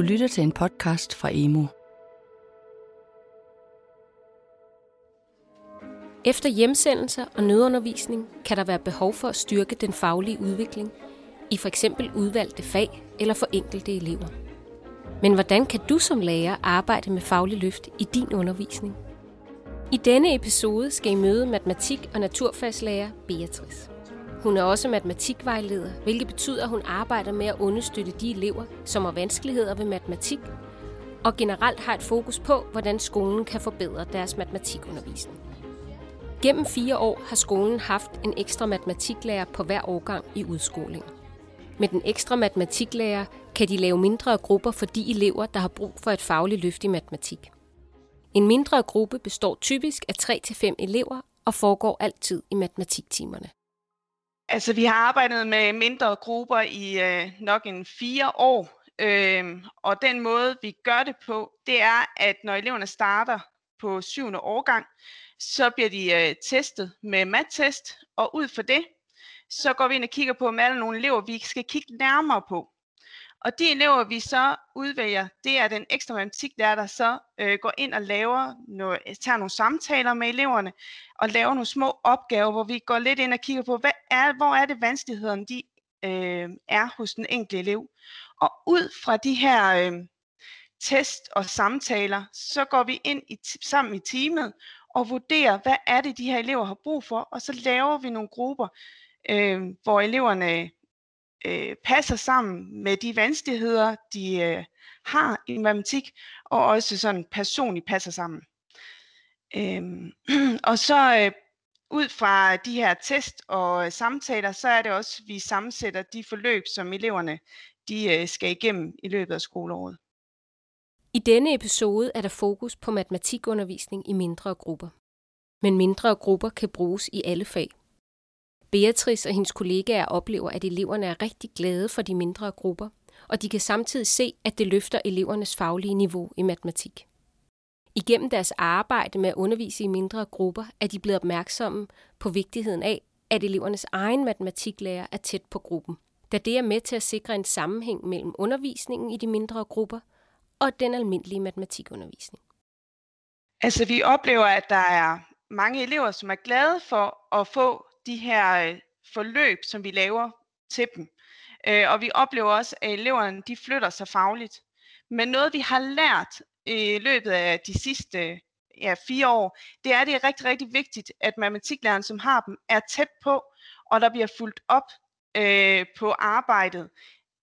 Du lytter til en podcast fra Emo. Efter hjemsendelser og nødundervisning kan der være behov for at styrke den faglige udvikling i for eksempel udvalgte fag eller for enkelte elever. Men hvordan kan du som lærer arbejde med faglig løft i din undervisning? I denne episode skal I møde matematik- og naturfagslærer Beatrice. Hun er også matematikvejleder, hvilket betyder, at hun arbejder med at understøtte de elever, som har vanskeligheder ved matematik, og generelt har et fokus på, hvordan skolen kan forbedre deres matematikundervisning. Gennem fire år har skolen haft en ekstra matematiklærer på hver årgang i udskoling. Med den ekstra matematiklærer kan de lave mindre grupper for de elever, der har brug for et fagligt løft i matematik. En mindre gruppe består typisk af 3-5 elever og foregår altid i matematiktimerne. Altså, vi har arbejdet med mindre grupper i øh, nok en fire år, øh, og den måde, vi gør det på, det er, at når eleverne starter på syvende årgang, så bliver de øh, testet med mattest, og ud for det, så går vi ind og kigger på, om alle nogle elever, vi skal kigge nærmere på. Og de elever, vi så udvælger, det er den ekstra matematiklærer, der så øh, går ind og laver noget, tager nogle samtaler med eleverne, og laver nogle små opgaver, hvor vi går lidt ind og kigger på, hvad er, hvor er det vanskelighederne, de øh, er hos den enkelte elev. Og ud fra de her øh, test og samtaler, så går vi ind i, sammen i teamet og vurderer, hvad er det, de her elever har brug for, og så laver vi nogle grupper, øh, hvor eleverne øh, passer sammen med de vanskeligheder, de øh, har i matematik, og også sådan personligt passer sammen. Øhm, og så øh, ud fra de her test og øh, samtaler, så er det også, at vi sammensætter de forløb, som eleverne de, øh, skal igennem i løbet af skoleåret. I denne episode er der fokus på matematikundervisning i mindre grupper. Men mindre grupper kan bruges i alle fag. Beatrice og hendes kollegaer oplever, at eleverne er rigtig glade for de mindre grupper, og de kan samtidig se, at det løfter elevernes faglige niveau i matematik. Igennem deres arbejde med at undervise i mindre grupper er de blevet opmærksomme på vigtigheden af, at elevernes egen matematiklærer er tæt på gruppen, da det er med til at sikre en sammenhæng mellem undervisningen i de mindre grupper og den almindelige matematikundervisning. Altså vi oplever, at der er mange elever, som er glade for at få de her øh, forløb, som vi laver til dem. Øh, og vi oplever også, at eleverne de flytter sig fagligt. Men noget vi har lært øh, i løbet af de sidste ja, fire år, det er, det er rigtig, rigtig vigtigt, at matematiklæreren, som har dem, er tæt på, og der bliver fulgt op øh, på arbejdet,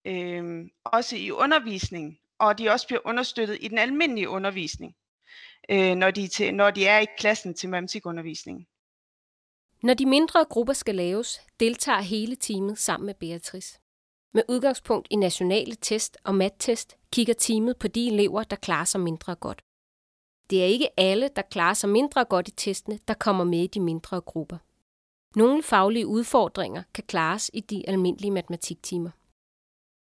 øh, også i undervisningen, og de også bliver understøttet i den almindelige undervisning, øh, når, de til, når de er i klassen til matematikundervisningen. Når de mindre grupper skal laves, deltager hele teamet sammen med Beatrice. Med udgangspunkt i nationale test og mattest kigger teamet på de elever, der klarer sig mindre godt. Det er ikke alle, der klarer sig mindre godt i testene, der kommer med i de mindre grupper. Nogle faglige udfordringer kan klares i de almindelige matematiktimer.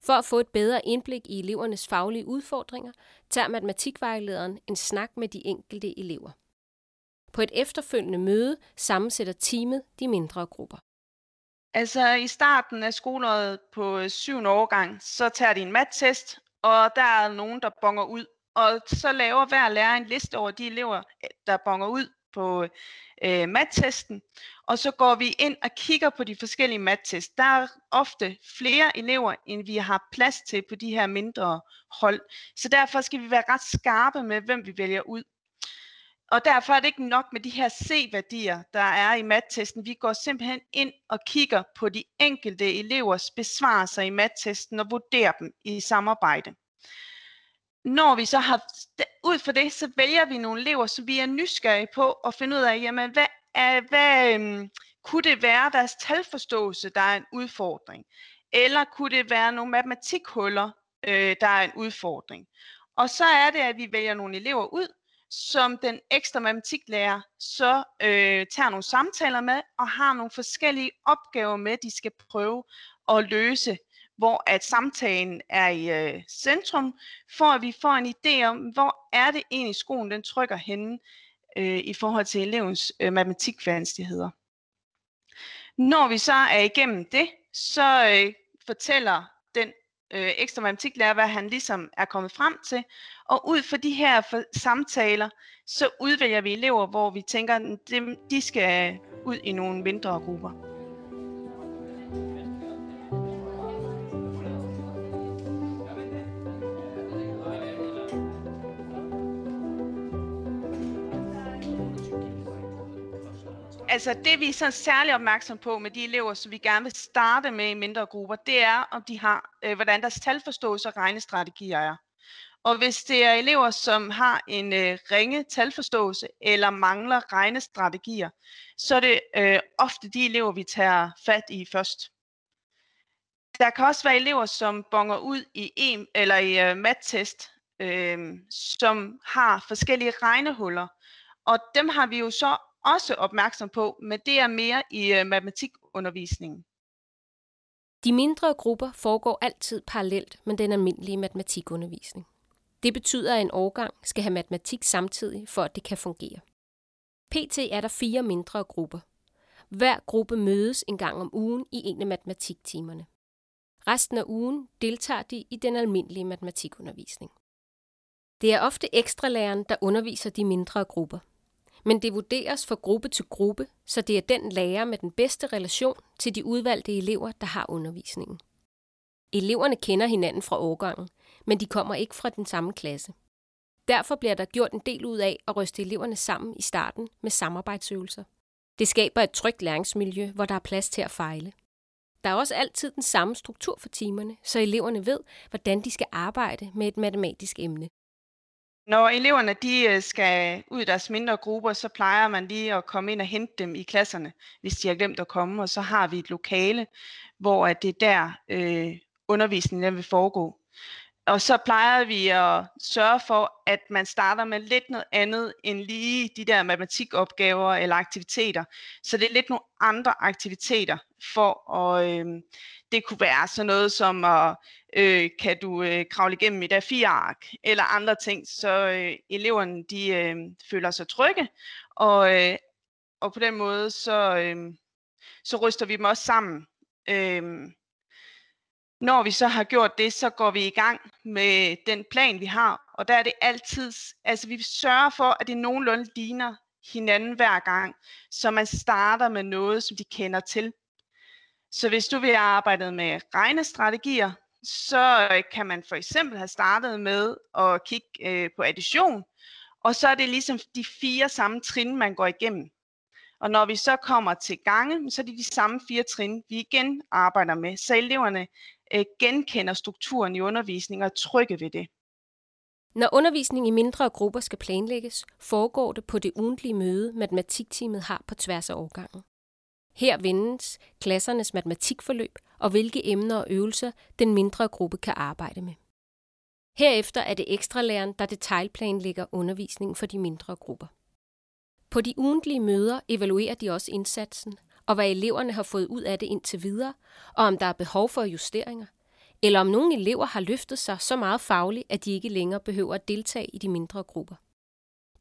For at få et bedre indblik i elevernes faglige udfordringer, tager matematikvejlederen en snak med de enkelte elever. På et efterfølgende møde sammensætter teamet de mindre grupper. Altså i starten af skoleåret på øh, 7. årgang, så tager de en mattest, og der er nogen, der bonger ud. Og så laver hver lærer en liste over de elever, øh, der bonger ud på øh, mattesten. Og så går vi ind og kigger på de forskellige mattest. Der er ofte flere elever, end vi har plads til på de her mindre hold. Så derfor skal vi være ret skarpe med, hvem vi vælger ud. Og derfor er det ikke nok med de her C-værdier, der er i mattesten. Vi går simpelthen ind og kigger på de enkelte elevers besvarelser i mattesten og vurderer dem i samarbejde. Når vi så har, ud for det, så vælger vi nogle elever, som vi er nysgerrige på at finde ud af, jamen, hvad, er, hvad um, kunne det være deres talforståelse, der er en udfordring? Eller kunne det være nogle matematikhuller, øh, der er en udfordring? Og så er det, at vi vælger nogle elever ud, som den ekstra matematiklærer så øh, tager nogle samtaler med og har nogle forskellige opgaver med, de skal prøve at løse, hvor at samtalen er i øh, centrum, for at vi får en idé om, hvor er det egentlig skoen den trykker henne øh, i forhold til elevens øh, matematikvanskeligheder. Når vi så er igennem det, så øh, fortæller øh, ekstra matematiklærer, hvad han ligesom er kommet frem til. Og ud fra de her for, samtaler, så udvælger vi elever, hvor vi tænker, at de skal ud i nogle mindre grupper. Altså det vi er så særlig opmærksom på med de elever, som vi gerne vil starte med i mindre grupper, det er, om de har, øh, hvordan deres talforståelse og regnestrategier er. Og hvis det er elever, som har en øh, ringe talforståelse eller mangler regnestrategier, så er det øh, ofte de elever, vi tager fat i først. Der kan også være elever, som bonger ud i en eller i øh, mattest, øh, som har forskellige regnehuller. Og dem har vi jo så også opmærksom på, men det er mere i øh, matematikundervisningen. De mindre grupper foregår altid parallelt med den almindelige matematikundervisning. Det betyder, at en årgang skal have matematik samtidig, for at det kan fungere. PT er der fire mindre grupper. Hver gruppe mødes en gang om ugen i en af matematiktimerne. Resten af ugen deltager de i den almindelige matematikundervisning. Det er ofte ekstralæreren, der underviser de mindre grupper – men det vurderes fra gruppe til gruppe, så det er den lærer med den bedste relation til de udvalgte elever, der har undervisningen. Eleverne kender hinanden fra årgangen, men de kommer ikke fra den samme klasse. Derfor bliver der gjort en del ud af at ryste eleverne sammen i starten med samarbejdsøvelser. Det skaber et trygt læringsmiljø, hvor der er plads til at fejle. Der er også altid den samme struktur for timerne, så eleverne ved, hvordan de skal arbejde med et matematisk emne. Når eleverne de øh, skal ud i deres mindre grupper, så plejer man lige at komme ind og hente dem i klasserne, hvis de har glemt at komme, og så har vi et lokale, hvor det er der øh, undervisningen vil foregå. Og så plejer vi at sørge for, at man starter med lidt noget andet end lige de der matematikopgaver eller aktiviteter. Så det er lidt nogle andre aktiviteter for at, øh, det kunne være sådan noget som at øh, kan du øh, kravle igennem et A4-ark eller andre ting, så øh, eleverne de øh, føler sig trygge, og, øh, og på den måde så, øh, så ryster vi dem også sammen. Øh, når vi så har gjort det, så går vi i gang med den plan, vi har, og der er det altid, altså vi sørger for, at det nogenlunde ligner hinanden hver gang, så man starter med noget, som de kender til. Så hvis du vil have arbejdet med regnestrategier, så øh, kan man for eksempel have startet med at kigge øh, på addition, og så er det ligesom de fire samme trin, man går igennem. Og når vi så kommer til gange, så er det de samme fire trin, vi igen arbejder med, så eleverne øh, genkender strukturen i undervisningen og er trygge ved det. Når undervisning i mindre grupper skal planlægges, foregår det på det ugentlige møde, matematikteamet har på tværs af årgangen. Her vendes klassernes matematikforløb og hvilke emner og øvelser den mindre gruppe kan arbejde med. Herefter er det ekstralæreren, der detaljplanlægger undervisningen for de mindre grupper. På de ugentlige møder evaluerer de også indsatsen, og hvad eleverne har fået ud af det indtil videre, og om der er behov for justeringer, eller om nogle elever har løftet sig så meget fagligt, at de ikke længere behøver at deltage i de mindre grupper.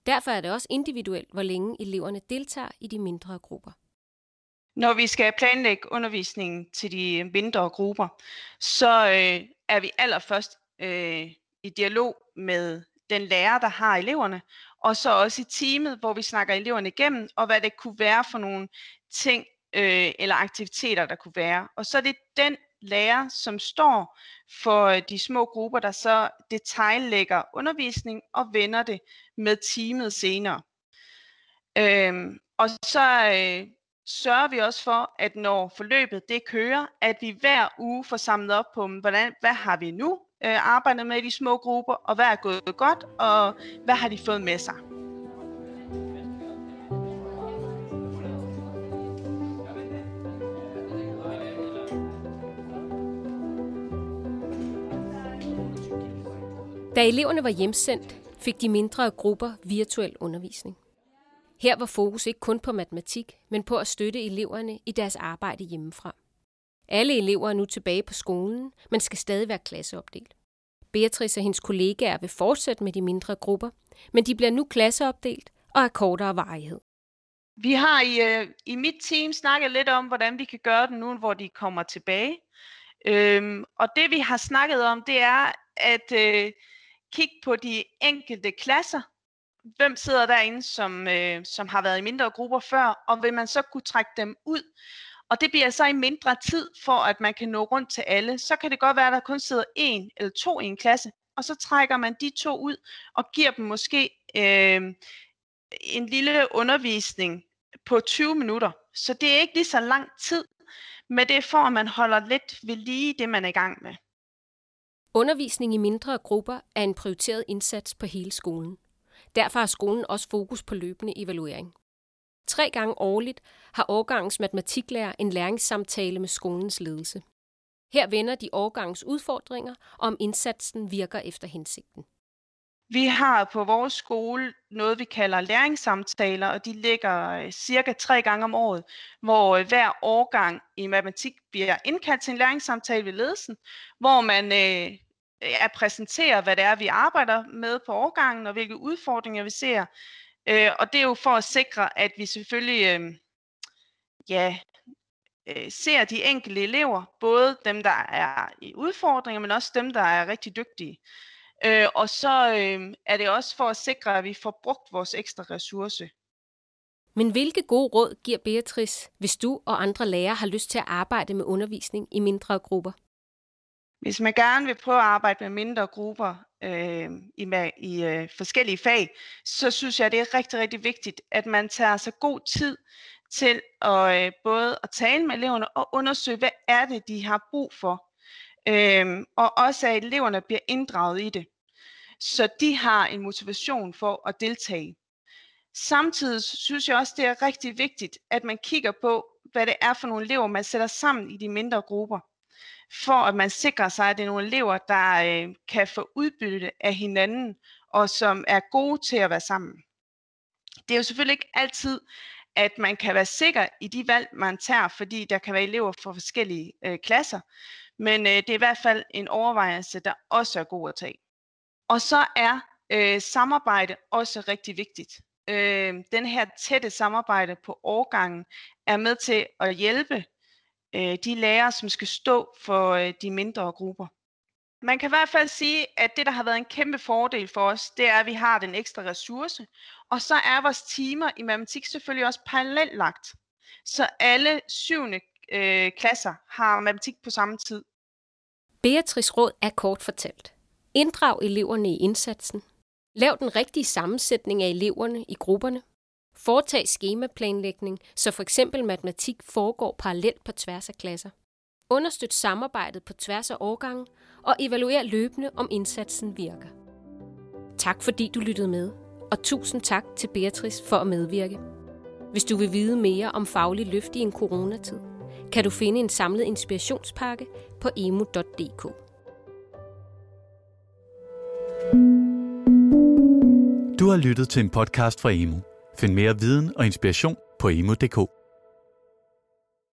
Derfor er det også individuelt, hvor længe eleverne deltager i de mindre grupper. Når vi skal planlægge undervisningen til de mindre grupper, så øh, er vi allerførst øh, i dialog med den lærer, der har eleverne, og så også i teamet, hvor vi snakker eleverne igennem, og hvad det kunne være for nogle ting øh, eller aktiviteter, der kunne være. Og så er det den lærer, som står for øh, de små grupper, der så detaljlægger undervisning og vender det med teamet senere. Øhm, og så øh, sørger vi også for, at når forløbet det kører, at vi hver uge får samlet op på, hvordan, hvad har vi nu øh, arbejdet med i de små grupper, og hvad er gået godt, og hvad har de fået med sig. Da eleverne var hjemsendt, fik de mindre grupper virtuel undervisning. Her var fokus ikke kun på matematik, men på at støtte eleverne i deres arbejde hjemmefra. Alle elever er nu tilbage på skolen, men skal stadig være klasseopdelt. Beatrice og hendes kollegaer vil fortsætte med de mindre grupper, men de bliver nu klasseopdelt og er kortere varighed. Vi har i, øh, i mit team snakket lidt om, hvordan vi kan gøre det nu, hvor de kommer tilbage. Øhm, og det vi har snakket om, det er at øh, kigge på de enkelte klasser. Hvem sidder derinde, som, øh, som har været i mindre grupper før, og vil man så kunne trække dem ud? Og det bliver så i mindre tid, for at man kan nå rundt til alle. Så kan det godt være, at der kun sidder en eller to i en klasse, og så trækker man de to ud og giver dem måske øh, en lille undervisning på 20 minutter. Så det er ikke lige så lang tid, men det er for, at man holder lidt ved lige det, man er i gang med. Undervisning i mindre grupper er en prioriteret indsats på hele skolen. Derfor har skolen også fokus på løbende evaluering. Tre gange årligt har årgangens matematiklærer en læringssamtale med skolens ledelse. Her vender de årgangens udfordringer, og om indsatsen virker efter hensigten. Vi har på vores skole noget, vi kalder læringssamtaler, og de ligger øh, cirka tre gange om året, hvor øh, hver årgang i matematik bliver indkaldt til en læringssamtale ved ledelsen, hvor man øh, at præsentere, hvad det er, vi arbejder med på årgangen, og hvilke udfordringer vi ser. Øh, og det er jo for at sikre, at vi selvfølgelig øh, ja, øh, ser de enkelte elever, både dem, der er i udfordringer, men også dem, der er rigtig dygtige. Øh, og så øh, er det også for at sikre, at vi får brugt vores ekstra ressource. Men hvilke gode råd giver Beatrice, hvis du og andre lærere har lyst til at arbejde med undervisning i mindre grupper? Hvis man gerne vil prøve at arbejde med mindre grupper øh, i, i øh, forskellige fag, så synes jeg, det er rigtig, rigtig vigtigt, at man tager sig god tid til at øh, både at tale med eleverne og undersøge, hvad er det, de har brug for. Øh, og også at eleverne bliver inddraget i det, så de har en motivation for at deltage. Samtidig synes jeg også, det er rigtig vigtigt, at man kigger på, hvad det er for nogle elever, man sætter sammen i de mindre grupper for at man sikrer sig, at det er nogle elever, der øh, kan få udbytte af hinanden, og som er gode til at være sammen. Det er jo selvfølgelig ikke altid, at man kan være sikker i de valg, man tager, fordi der kan være elever fra forskellige øh, klasser, men øh, det er i hvert fald en overvejelse, der også er god at tage. Og så er øh, samarbejde også rigtig vigtigt. Øh, den her tætte samarbejde på årgangen er med til at hjælpe øh, de lærere, som skal stå for øh, de mindre grupper. Man kan i hvert fald sige, at det, der har været en kæmpe fordel for os, det er, at vi har den ekstra ressource. Og så er vores timer i matematik selvfølgelig også parallelt lagt. Så alle syvende øh, klasser har matematik på samme tid. Beatrice Råd er kort fortalt. Inddrag eleverne i indsatsen. Lav den rigtige sammensætning af eleverne i grupperne. Foretag skemaplanlægning, så for eksempel matematik foregår parallelt på tværs af klasser. Understøt samarbejdet på tværs af årgangen og evaluer løbende, om indsatsen virker. Tak fordi du lyttede med, og tusind tak til Beatrice for at medvirke. Hvis du vil vide mere om faglig løft i en coronatid, kan du finde en samlet inspirationspakke på emu.dk. Du har lyttet til en podcast fra Emu. Find mere viden og inspiration på emu.dk.